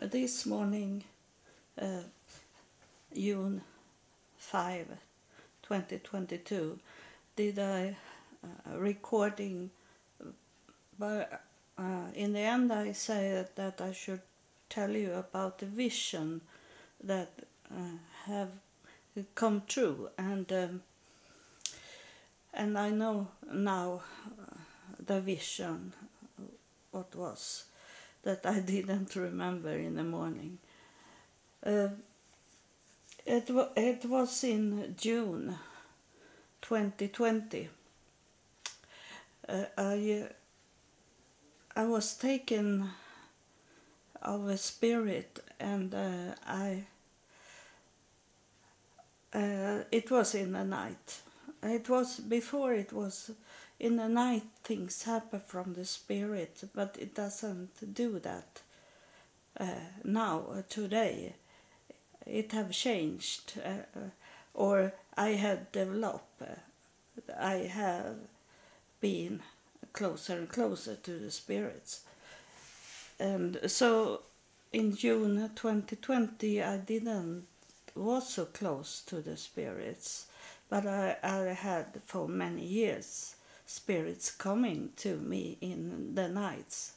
this morning, uh, June 5, 2022, did I uh, recording, but uh, in the end I said that I should tell you about the vision that uh, have come true and um, and I know now uh, the vision what was that I didn't remember in the morning. Uh, it, it was in June 2020. Uh, I, I was taken of a spirit and uh, I uh, it was in the night. It was before it was in the night things happen from the spirit, but it doesn't do that uh, now uh, today. It have changed, uh, uh, or I have developed. Uh, I have been closer and closer to the spirits, and so in June 2020 I didn't was so close to the spirits, but I, I had for many years spirits coming to me in the nights.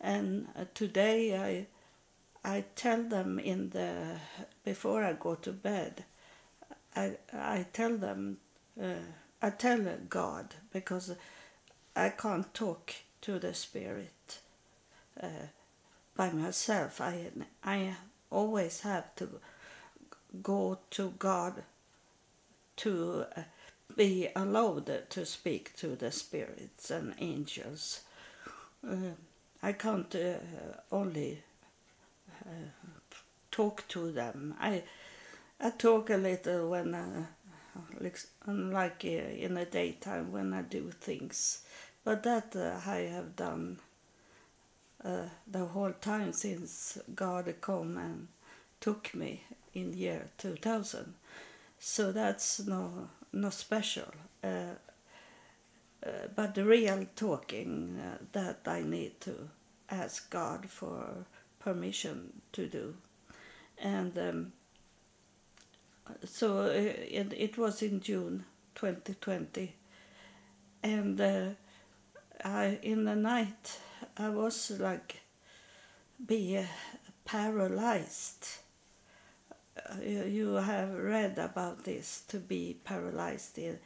And uh, today I I tell them in the before I go to bed. I I tell them uh, I tell God because I can't talk to the spirit uh, by myself. I I always have to go to God to uh, be allowed to speak to the spirits and angels. Uh, I can't uh, only uh, talk to them. I I talk a little when uh, like, uh, in the daytime when I do things, but that I have done the whole time since God came and took me in year 2000. So that's no no special. Uh, uh, but the real talking uh, that I need to ask God for permission to do, and um, so it, it was in June 2020, and uh, I in the night I was like be paralyzed you, have read about this to be paralyzed in,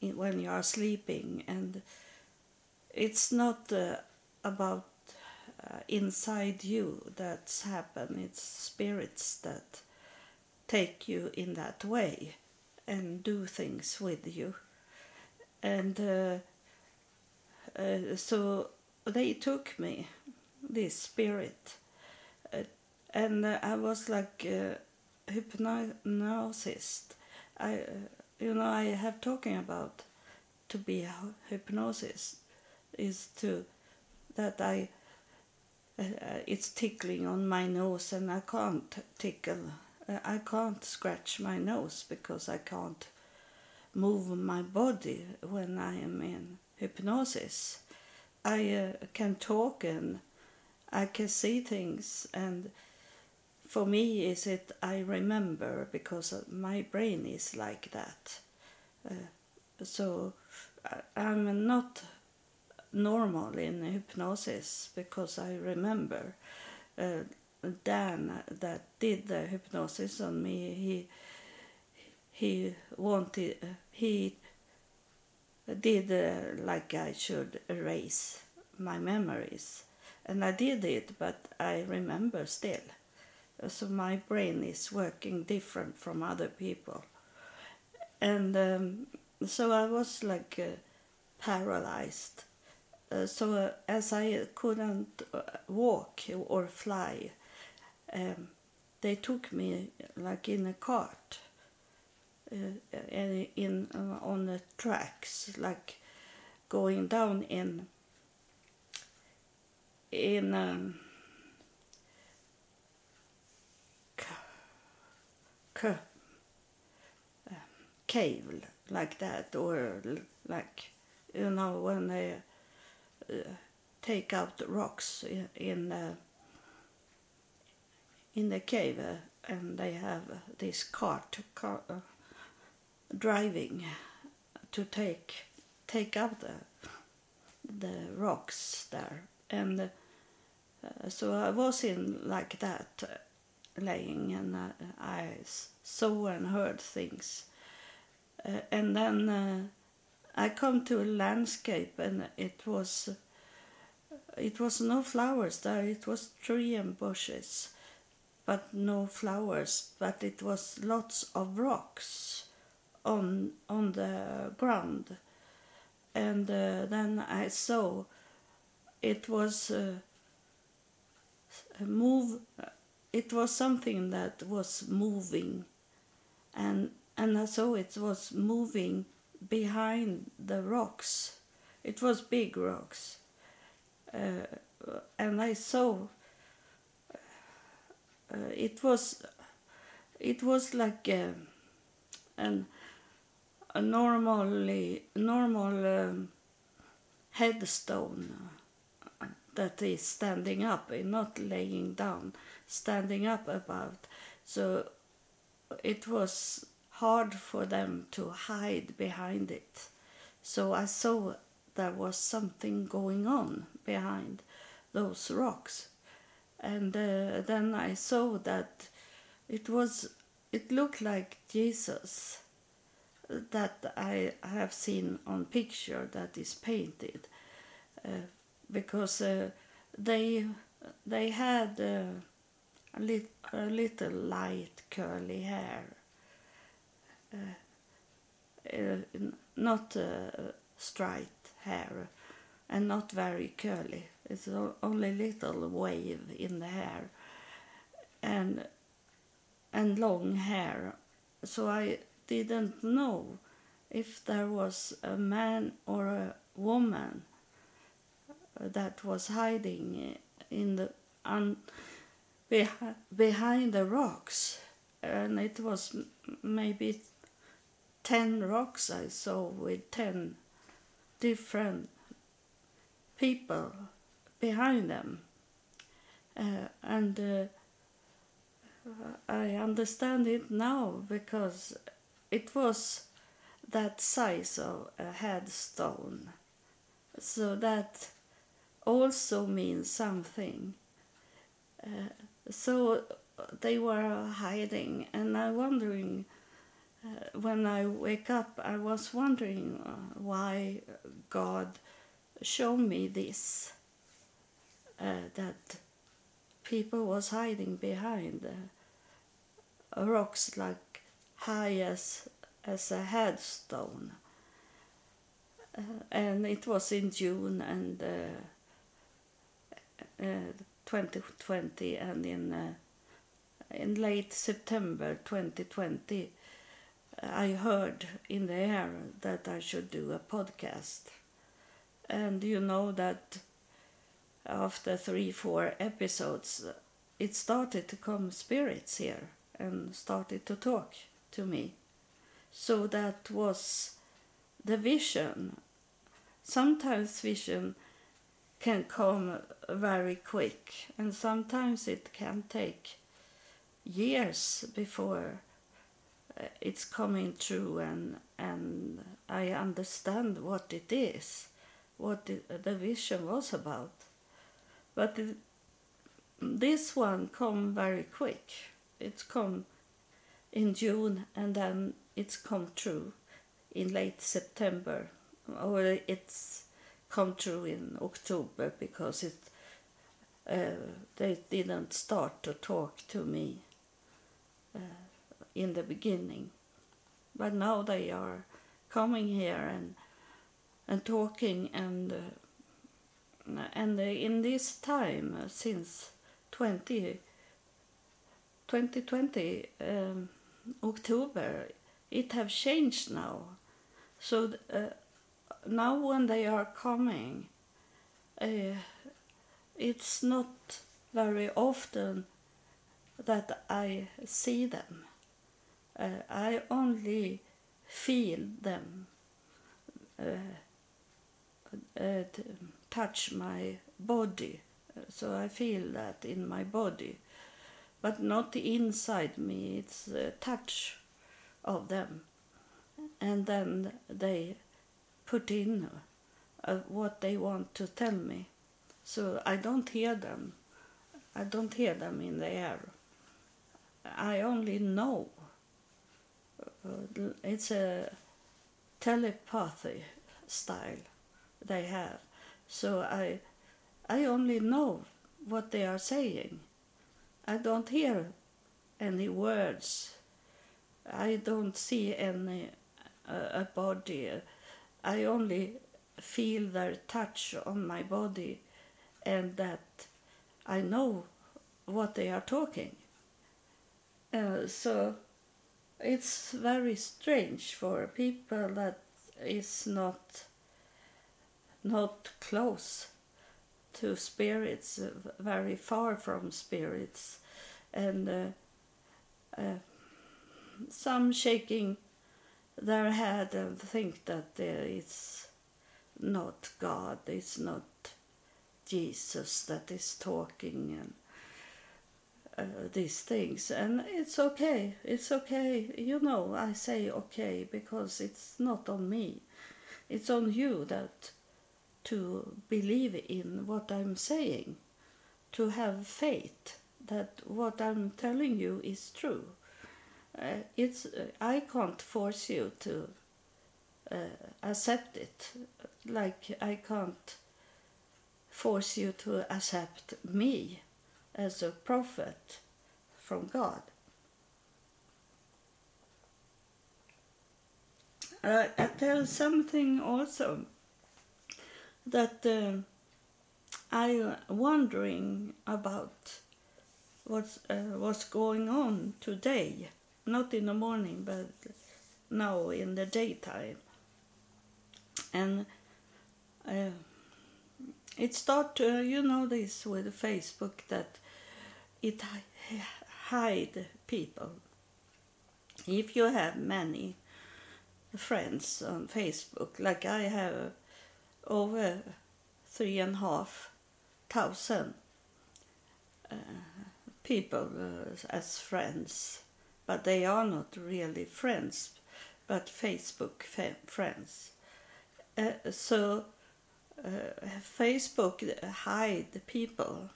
in, when you are sleeping and it's not uh, about uh, inside you that's happened it's spirits that take you in that way and do things with you. And uh, uh so they took me this spirit uh, and uh, I was like hypnosis. I, you know, I have talking about to be a hypnosis is to that I uh, it's tickling on my nose and I can't tickle. Uh, I can't scratch my nose because I can't move my body when I am in hypnosis. I uh, can talk and I can see things and for me is it I remember because my brain is like that. Uh, so I'm not normal in hypnosis because I remember uh, Dan that did the hypnosis on me. He he wanted he did uh, like I should erase my memories, and I did it, but I remember still so my brain is working different from other people. And um, so i was like uh, paralyzed. Uh, so uh, as i couldn't uh, walk or fly um, they took me like in a cart uh, in uh, on the tracks like going down in in um, cave like that or like you know when they uh, take out the rocks in, in uh, in the cave, uh, and they have this cart car, driving to take take out the the rocks there, and so I was in like that, laying, and uh, I saw and heard things, uh, and then uh, I come to a landscape, and it was it was no flowers there. It was tree and bushes, but no flowers. But it was lots of rocks on on the ground, and uh, then I saw it was uh, move. It was something that was moving, and and I saw it was moving behind the rocks. It was big rocks. Uh, and I saw uh, it was it was like a, an a normally normal um, headstone that is standing up and not laying down, standing up about. So it was hard for them to hide behind it. So I saw there was something going on behind those rocks. And uh, then I saw that it was, it looked like Jesus that I have seen on picture that is painted, uh, because uh, they they had uh, a, a little light curly hair, uh, uh, not straight hair and not very curly. It's only little wave in the hair and and long hair. So I didn't know if there was a man or a woman that was hiding in the un, behind, behind the rocks and it was maybe 10 rocks I saw with 10 different people behind them. Uh, and uh, I understand it now because it was that size of a headstone. So that also means something. Uh, so they were hiding, and I'm wondering uh, when I wake up, I was wondering uh, why God showed me this. Uh, that people was hiding behind uh, rocks like high as as a headstone. Uh, and it was in June and 2020 uh, and in in late September 2020 I heard in the air that I should do a podcast. And you know that after three, four episodes, it started to come spirits here and started to talk to me. So that was the vision. Sometimes vision can come very quick, and sometimes it can take years before uh, it's coming true and and I understand what it is, what the vision was about. But it, this one come very quick. It's come in June and then it's come true in late September, or it's come true in October because it uh, they didn't start to talk to me. Uh, in the beginning. But now they are coming here and and talking and uh, and in this time uh, since 20 2020 um, October it have changed now so uh, now when they are coming uh, it's not very often that I see them uh, I only feel them uh, touch my body. So I feel that in my body. but not inside me. It's touch of them, and then they put in uh, what they want to tell me. So I don't hear them. I don't hear them in the air. I only know. Uh, it's a telepathy style they have. So I, I only know what they are saying. I don't hear any words. I don't see any uh, a body. I only feel their touch on my body, and that I know what they are talking. Uh, so it's very strange for people that is not not close to spirits, very far from spirits, and uh, uh, some shaking their head and think that it's not God, it's not Jesus that is talking and uh, these things. And it's okay, it's okay. You know, I say okay because it's not on me, it's on you that to believe in what I'm saying, to have faith that what I'm telling you is true. Uh, it's uh, I can't force you to uh, accept it, like I can't force you to accept me as a prophet from God. Uh, I tell something also that uh, I wondering about what's uh, what's going on today, not in the morning, but now in the daytime, and uh, it start uh, you know this with Facebook that it hide people. If you have many friends on Facebook, like I have over three and a half thousand uh, people uh, as friends, but they are not really friends, but Facebook friends. Uh, so uh, Facebook hide people.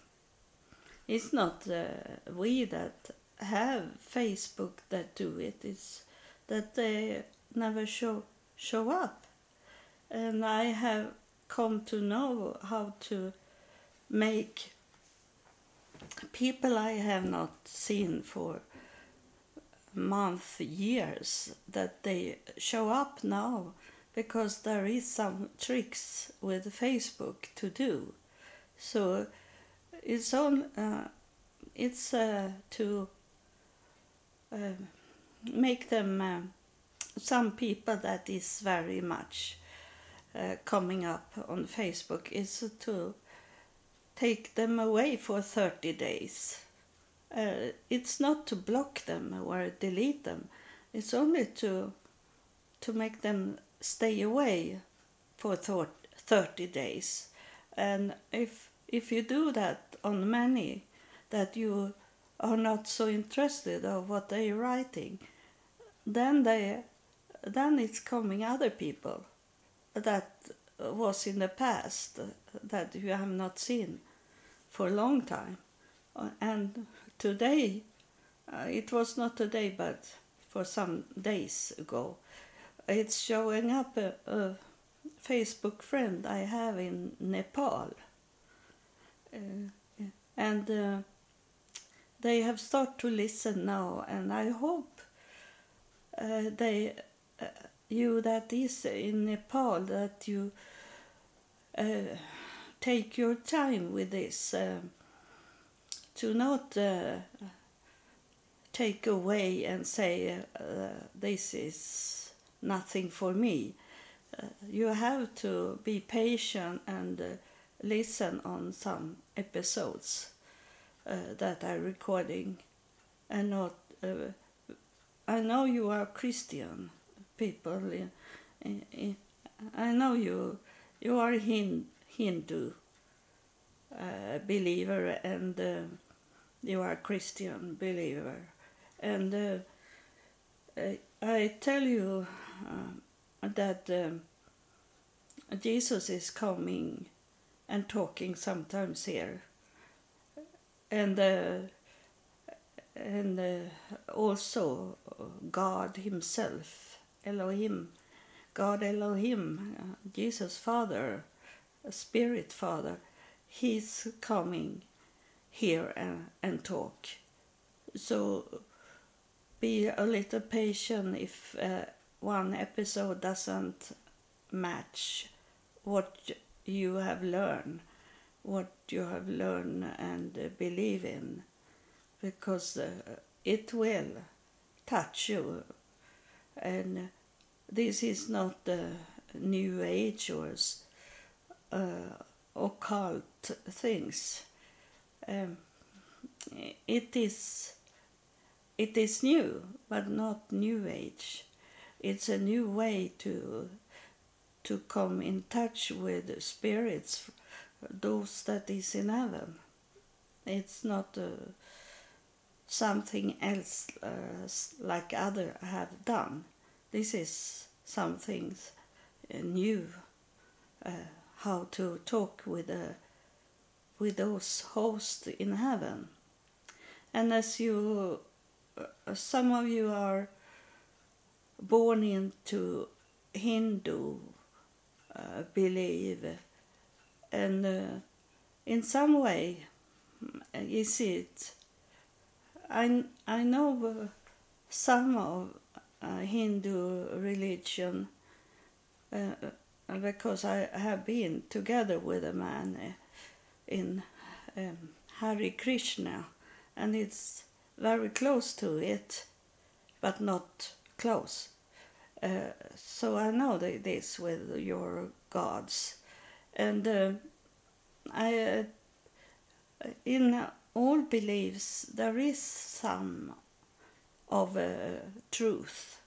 It's not uh, we that have Facebook that do it. It's that they never show show up and I have come to know how to make people I have not seen for months, years, that they show up now because there is some tricks with Facebook to do. So it's on. Uh, it's uh, to uh, make them uh, some people that is very much uh, coming up on Facebook is to take them away for 30 days. Uh, it's not to block them or delete them. It's only to to make them stay away for 30 days. And if if you do that on many that you are not so interested of what they're writing, then they then it's coming other people that was in the past that you have not seen for a long time. And today, uh, it was not today, but for some days ago, it's showing up a, a Facebook friend I have in Nepal. Uh, and uh, they have started to listen now, and I hope uh, they uh, you that is in Nepal that you uh, take your time with this uh, to not uh, take away and say uh, this is nothing for me. Uh, you have to be patient and uh, listen on some episodes that are recording and not. I know you are Christian people. I know you you are Hindu uh, believer and uh, you are a Christian believer. And uh, I tell you uh, that um, Jesus is coming and talking sometimes here. And uh, and uh, also God Himself, Elohim, God Elohim, uh, Jesus Father, Spirit Father, He's coming here and, and talk. So be a little patient if uh, one episode doesn't match what you have learned, what you have learned and believe in because uh, it will touch you. And this is not the new age or uh, occult things. Um, it is it is new, but not new age. It's a new way to to come in touch with spirits, those that is in heaven. It's not a something else uh, like other have done. This is something uh, new. Uh, how to talk with uh, with those hosts in heaven, and as you, uh, some of you are born into Hindu uh, belief, and in some way, you see it? I, I know uh, some of uh, Hindu religion uh, because I have been together with a man in um, Hare Krishna, and it's very close to it, but not close. Uh, so I know this with your gods, and uh, I in all beliefs there is some of uh, truth.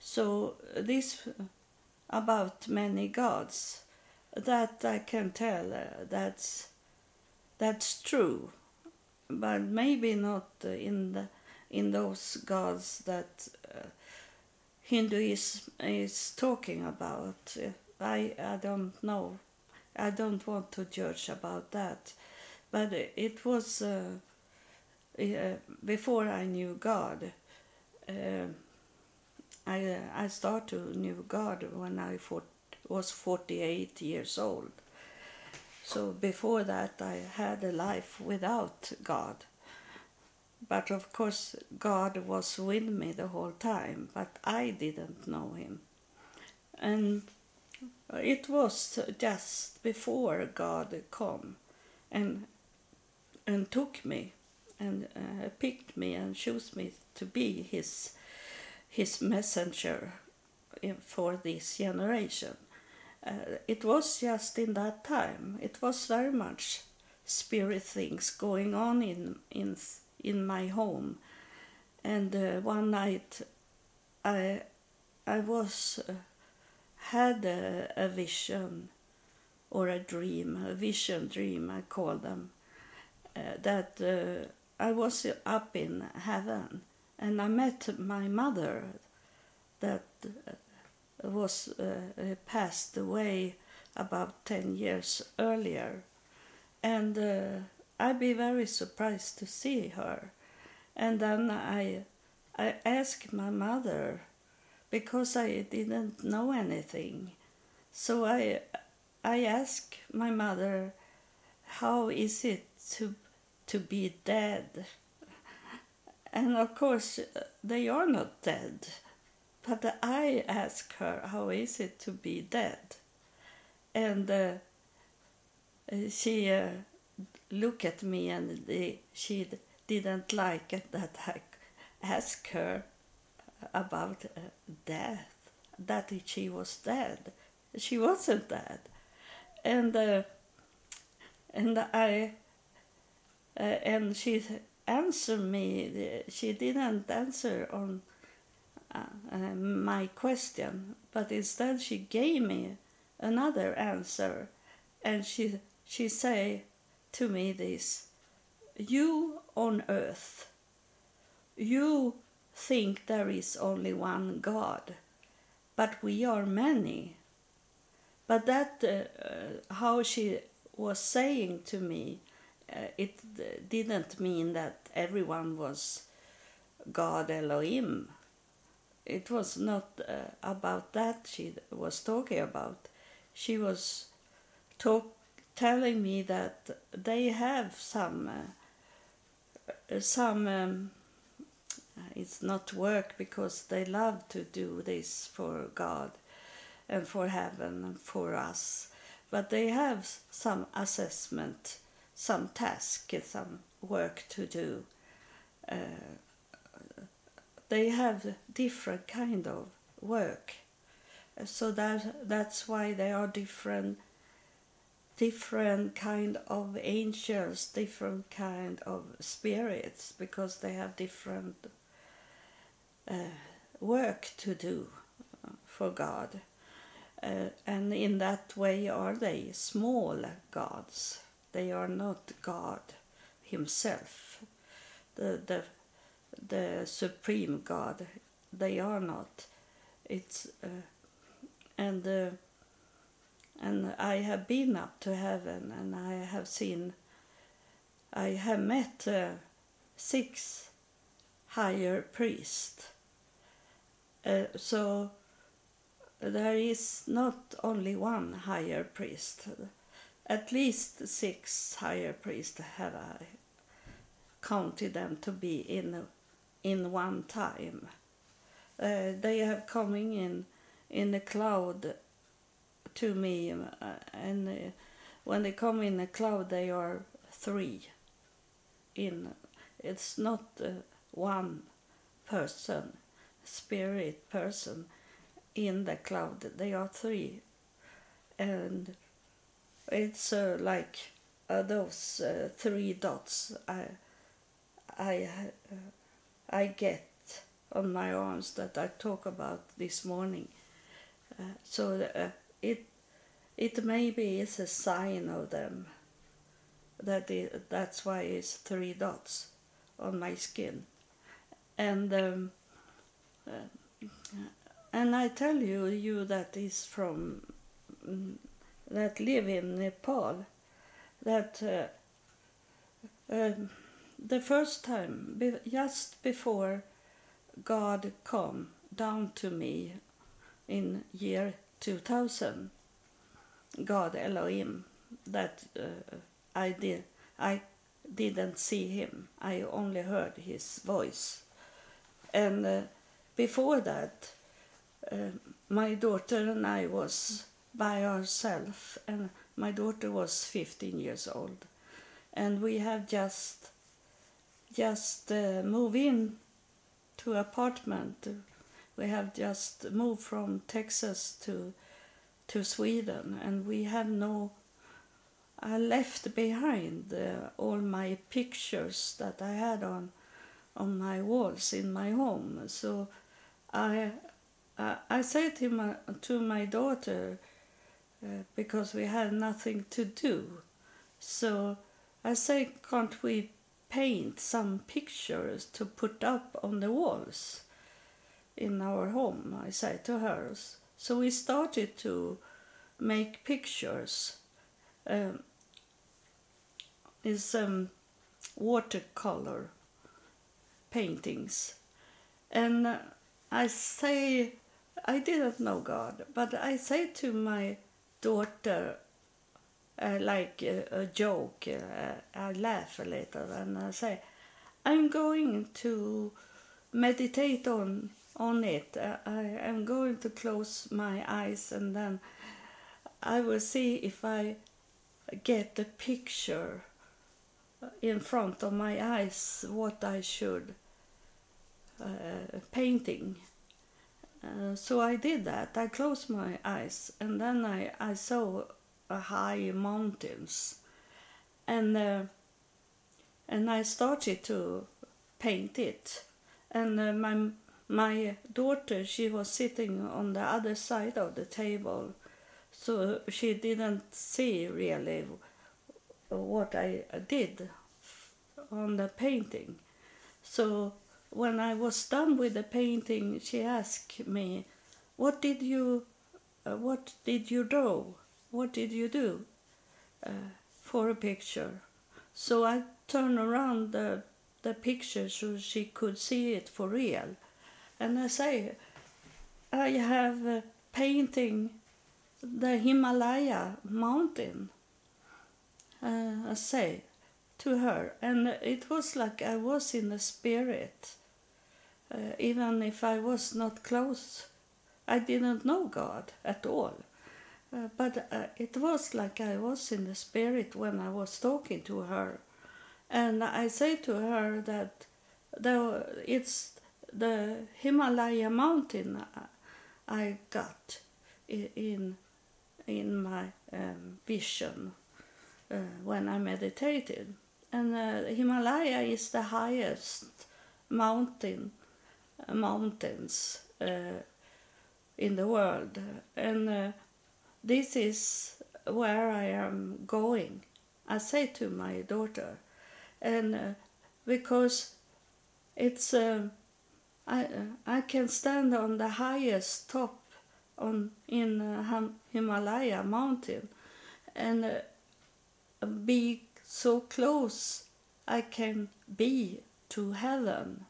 So this about many gods that I can tell uh, that's that's true, but maybe not in the in those gods that uh, Hinduism is talking about. I I don't know. I don't want to judge about that but it was uh, uh, before I knew God. Uh, I I started to knew God when I was 48 years old. So before that, I had a life without God. But of course, God was with me the whole time, but I didn't know Him. And it was just before God come and and took me and uh, picked me and chose me to be his his messenger for this generation. Uh, it was just in that time. It was very much spirit things going on in in in my home, and uh, one night, I I was uh, had a, a vision or a dream, a vision dream I call them, uh, that uh, I was up in heaven and I met my mother that uh, was passed away about 10 years earlier. And uh, I'd be very surprised to see her. And then I, I asked my mother because I didn't know anything. So I, I asked my mother, how is it to to be dead. And of course, uh, they are not dead. But I ask her, how is it to be dead? And uh, she uh, looked at me and the, she didn't like it that I asked her about uh, death, that she was dead. She wasn't dead. And, uh, and I uh, and she answered me. She didn't answer on uh, my question, but instead she gave me another answer, and she she say to me this: "You on earth. You think there is only one God, but we are many. But that, uh, how she was saying to me, uh, it didn't mean that everyone was God Elohim. It was not uh, about that she was talking about. She was talk, telling me that they have some uh, some um, it's not work because they love to do this for God and for heaven and for us but they have some assessment some task some work to do uh, they have different kind of work. So that that's why they are different different kind of angels different kind of spirits because they have different uh, work to do for god. Uh, and in that way are they small gods. They are not god himself. The the the supreme god they are not. It's uh, and uh, and I have been up to heaven and I have seen I have met uh, six higher priests. Uh, so there is not only one higher priest. At least six higher priests have I counted them to be in in one time. Uh, they have coming in in a cloud to me uh, and uh, when they come in a cloud they are three. In it's not uh, one person spirit person in the cloud. They are three. And it's like uh, those three dots i i i get on my arms that i talk about this morning. So it it maybe is a sign of them that it, that's why it's three dots on my skin. And um, uh, and I tell you you that is from mm, that live in Nepal that uh, um, the first time be, just before God come down to me in year 2000 god elohim that uh, i did i didn't see him. I only heard his voice. And uh, before that uh, my daughter and i was by ourselves and my daughter was 15 years old. And we have just just uh, moved in to apartment we have just moved from Texas to to Sweden, and we have no. I left behind uh, all my pictures that I had on on my walls in my home. So I uh, I said to my to my daughter uh, because we had nothing to do. So I say, can't we paint some pictures to put up on the walls? in our home, I said to her. So we started to make pictures. Um, is um, watercolor paintings. And uh, I say, I didn't know God, but I say to my daughter, uh, like a, a joke, uh, I laugh a little and I say, I'm going to meditate on on it. I am going to close my eyes and then I will see if I get the picture in front of my eyes what I should uh, painting. Uh, so I did that. I closed my eyes and then I, I saw high mountains and uh, and I started to paint it and uh, my my daughter she was sitting on the other side of the table so she didn't see really what I did on the painting. So when I was done with the painting, she asked me, "What did you, uh, what did you draw? What did you do uh, for a picture?" So I turned around the the picture so she could see it for real, and I say, "I have a painting the Himalaya mountain." Uh, I say to her, and it was like I was in the spirit, uh, even if I was not close. I didn't know God at all. Uh, but uh, it was like I was in the spirit when I was talking to her. And I say to her that the, it's the Himalaya mountain I got in, in my um, vision uh, when I meditated. And uh, Himalaya is the highest mountain uh, mountains uh, in the world, and uh, this is where I am going. I say to my daughter, and uh, because it's uh, I uh, I can stand on the highest top on in uh, Himalaya mountain, and be so close I can be to heaven,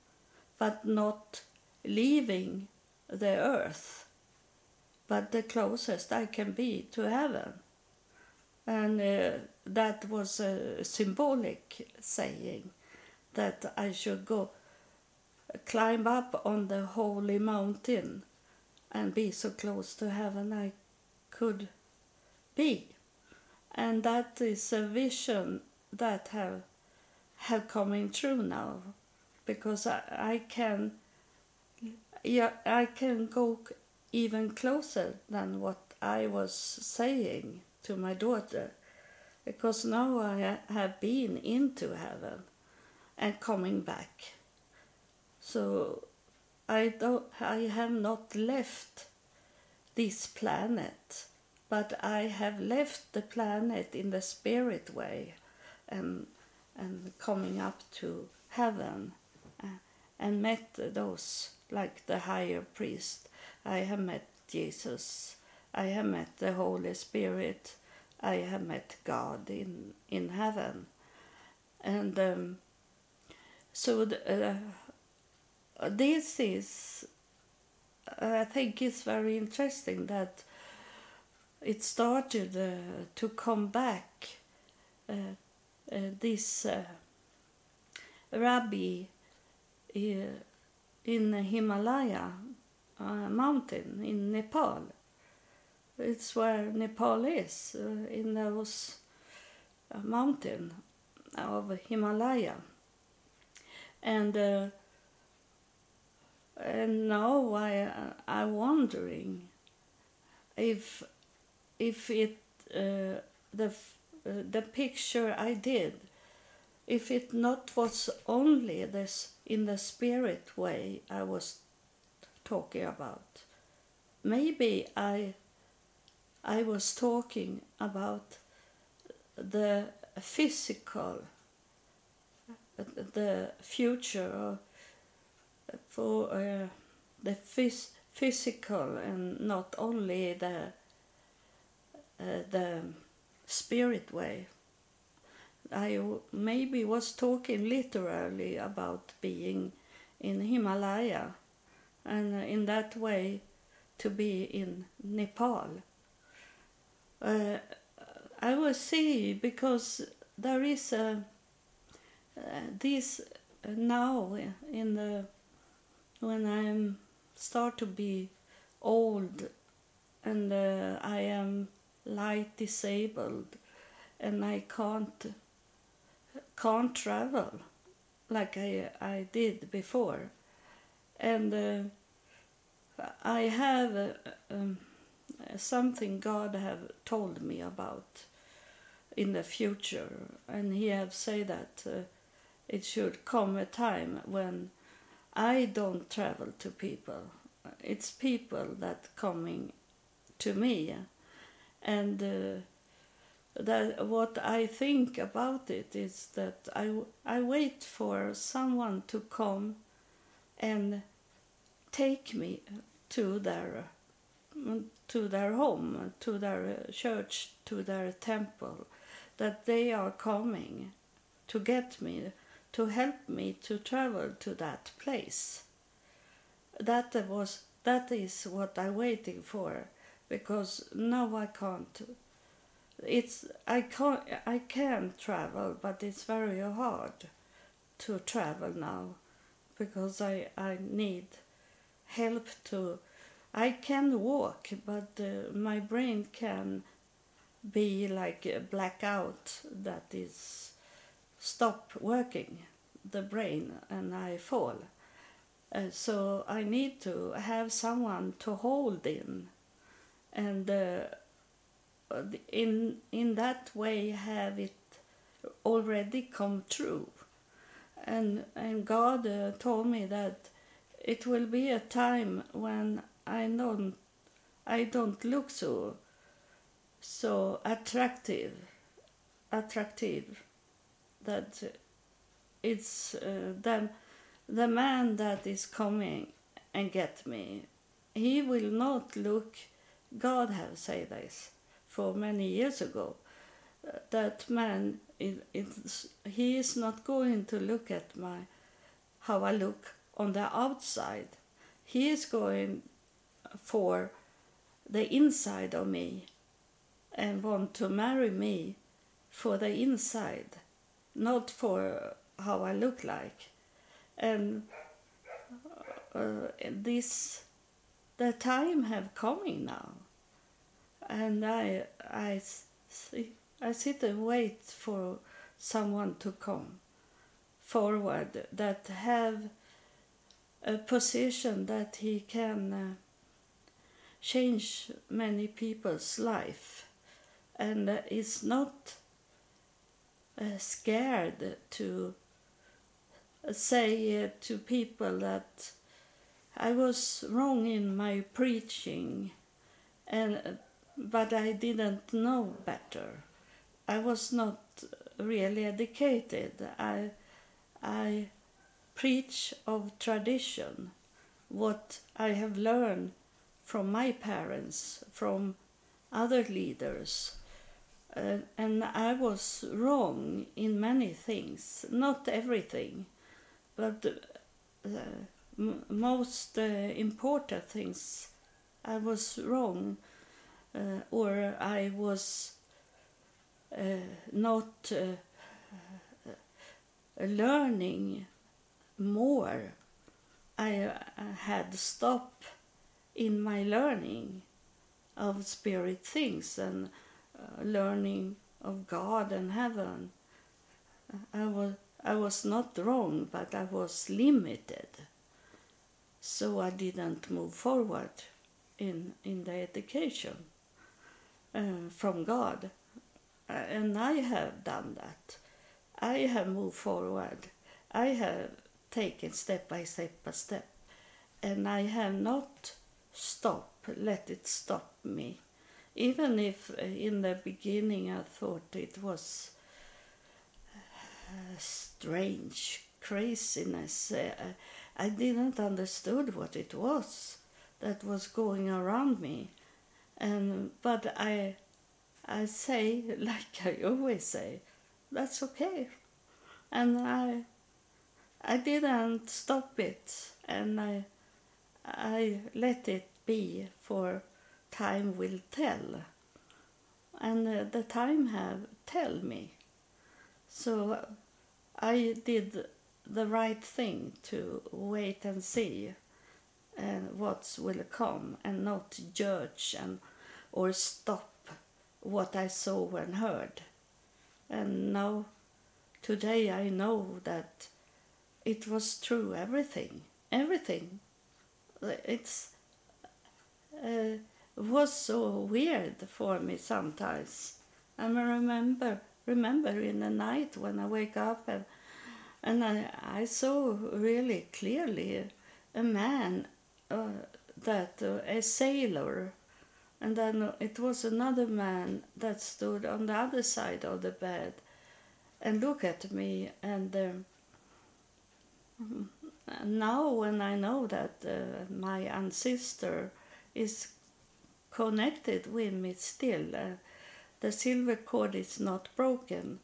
but not leaving the earth, but the closest I can be to heaven. And uh, that was a symbolic saying that I should go climb up on the holy mountain and be so close to heaven I could be and that is a vision that have have coming true now because I, I can yeah I can go even closer than what I was saying to my daughter. Because now I have been into heaven and coming back. So I don't I have not left this planet but I have left the planet in the spirit way and and coming up to heaven uh, and met those like the higher priest I have met Jesus I have met the Holy Spirit I have met God in in heaven and um, so the, uh, this is I think it's very interesting that it started uh, to come back. Uh, uh, this uh, rabbi in the Himalaya uh, mountain in Nepal. It's where Nepal is, uh, in those mountain of Himalaya. And and now I I'm wondering if if it uh, the uh, the picture I did, if it not was only this in the spirit way I was talking about, maybe I I was talking about the physical, the future for uh, the phys- physical and not only the uh, the spirit way. I maybe was talking literally about being in Himalaya and in that way to be in Nepal. Uh, I will see because there is a uh, this now in the when I start to be old and uh, I am light disabled and I can't can't travel like I I did before and uh, I have uh, um, something God have told me about in the future and he have said that uh, it should come a time when I don't travel to people. It's people that coming to me and uh, that what I think about it is that I, I wait for someone to come and take me to their to their home, to their church, to their temple, that they are coming to get me, to help me to travel to that place. That was that is what I'm waiting for, because now I can't. It's I can't I can travel, but it's very hard to travel now, because I I need help to. I can walk, but uh, my brain can be like a blackout that is stop working the brain and I fall. Uh, so I need to have someone to hold in, and uh, in in that way have it already come true. And and God uh, told me that it will be a time when I don't I don't look so so attractive attractive that it's uh, the, the man that is coming and get me he will not look god have said this for many years ago that man is, he is not going to look at my how i look on the outside he is going for the inside of me and want to marry me for the inside not for how I look like. And uh, this, the time have coming now, and I I see, I sit and wait for someone to come forward that have a position that he can uh, change many people's life and uh, is not uh, scared to say uh, to people that I was wrong in my preaching, and but I didn't know better. I was not really educated. I I preach of tradition, what I have learned from my parents, from other leaders, uh, and I was wrong in many things, not everything, but uh, m- most uh, important things I was wrong, uh, or I was uh, not uh, learning more. I had stopped in my learning of spirit things and uh, learning of God and heaven. I was I was not wrong, but I was limited. So I didn't move forward in in the education uh, from God, uh, and I have done that. I have moved forward. I have taken step by step by step, and I have not stopped. Let it stop me. Even if uh, in the beginning I thought it was uh, strange craziness, uh, I didn't understood what it was that was going around me, and but I, I say like I always say, that's okay, and I, I didn't stop it, and I, I let it be for time will tell. And uh, the time have tell me. So I did the right thing to wait and see and uh, what will come and not judge and or stop what I saw and heard. And now today I know that it was true everything everything it's uh, was so weird for me sometimes. and I remember remember in the night when I wake up and and I, I saw really clearly a man uh, that uh, a sailor And then it was another man that stood on the other side of the bed and looked at me. And um, now, when I know that uh, my ancestor is connected with me still, uh, the silver cord is not broken,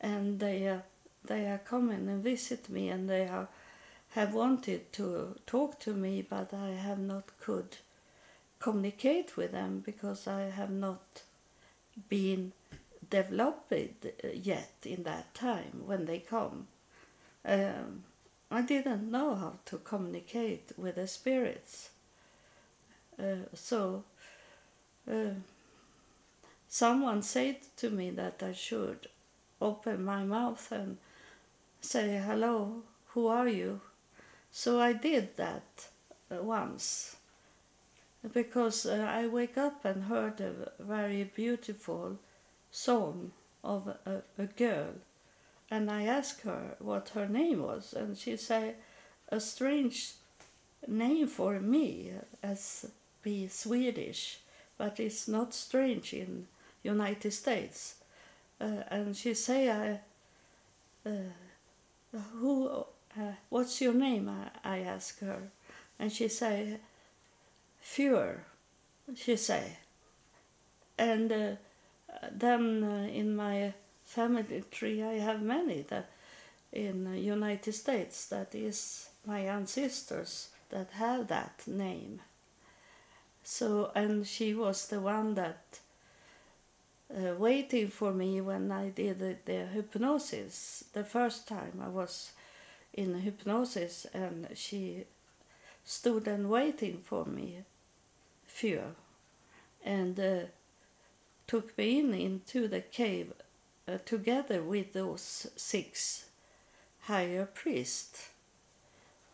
and they uh, they are coming and visit me, and they are, have wanted to talk to me, but I have not could communicate with them because I have not been developed yet in that time when they come. Um, I didn't know how to communicate with the spirits. Uh, so uh, someone said to me that I should open my mouth and say, Hello, who are you? So I did that uh, once because uh, I wake up and heard a very beautiful song of a, a girl and I asked her what her name was and she said a strange name for me as be Swedish but it's not strange in United States. Uh, and she say I uh, who uh, what's your name? I, I ask her. And she say fewer, she say. And uh, then uh, in my family tree, I have many that in United States that is my ancestors that have that name. So, and she was the one that uh, waiting for me when I did the, the hypnosis. The first time I was in hypnosis, and she stood and waiting for me fear and uh, took me in into the cave uh, together with those six higher priests.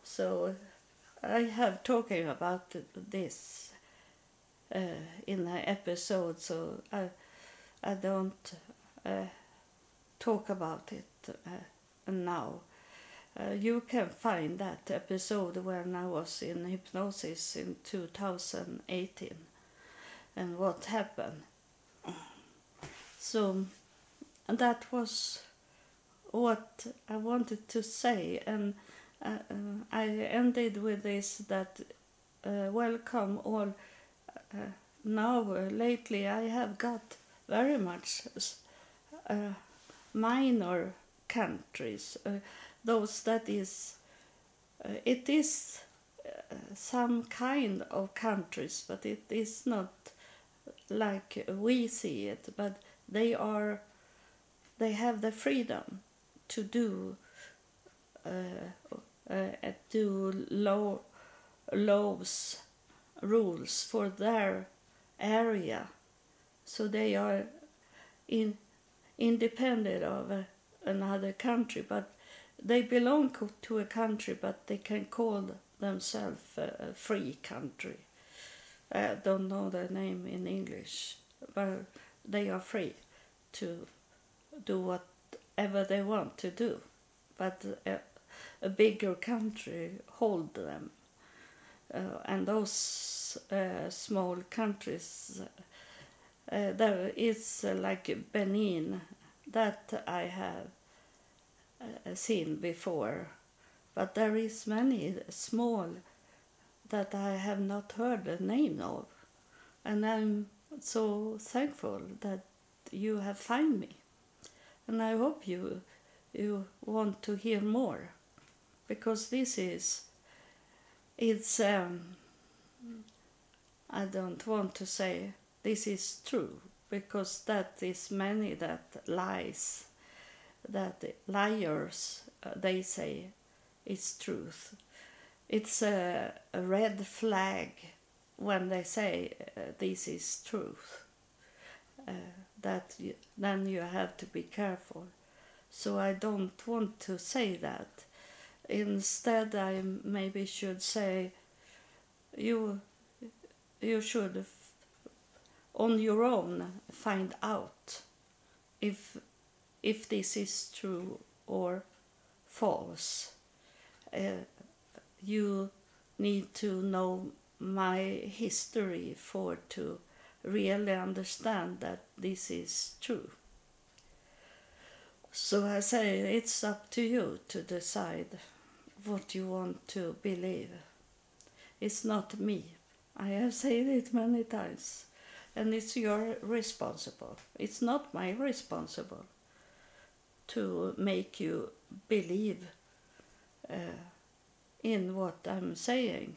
So I have talking about this uh, in the episode, so I I don't uh, talk about it uh, now. Uh, you can find that episode when I was in hypnosis in 2018 and what happened. So and that was what I wanted to say, and uh, uh, I ended with this that uh, welcome all. Uh, now, uh, lately, I have got very much minor countries those that is it is some kind of countries but it is not like we see it but they are they have the freedom to do uh, uh, do law laws rules for their area so they are in independent of uh, another country but they belong to a country, but they can call themselves a free country. I don't know their name in English, but they are free to do whatever they want to do. But a, a bigger country hold them, uh, and those uh, small countries. Uh, there is uh, like Benin that I have uh, seen before, but there is many small that I have not heard the name of, and I'm so thankful that you have found me, and I hope you you want to hear more, because this is it's um, I don't want to say this is true because that is many that lies that liars uh, they say it's truth. It's a, a red flag when they say uh, this is truth. Uh, that you, then you have to be careful. So I don't want to say that. Instead, I maybe should say you you should on your own find out if if this is true or false. Uh, you need to know my history for to really understand that this is true. So I say it's up to you to decide what you want to believe. It's not me. I have said it many times. And it's your responsible. It's not my responsible to make you believe uh, in what I'm saying.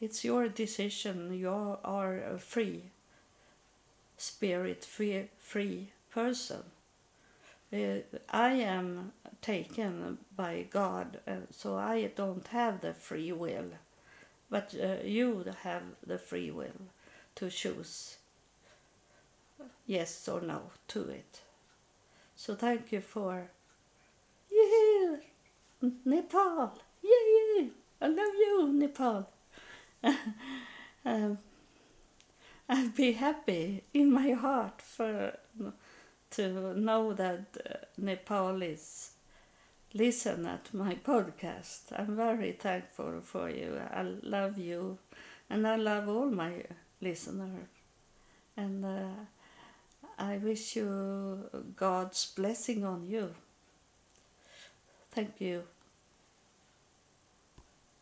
It's your decision. You are a free spirit, free, free person. Uh, I am taken by God, uh, so I don't have the free will. But uh, you have the free will to choose yes or no to it. So thank you for yeah, Nepal. Yeah, I love you, Nepal. um, I'll be happy in my heart for to know that uh, Nepal is listen at my podcast. I'm very thankful for you. I love you, and I love all my listeners. And uh, I wish you God's blessing on you. Thank you.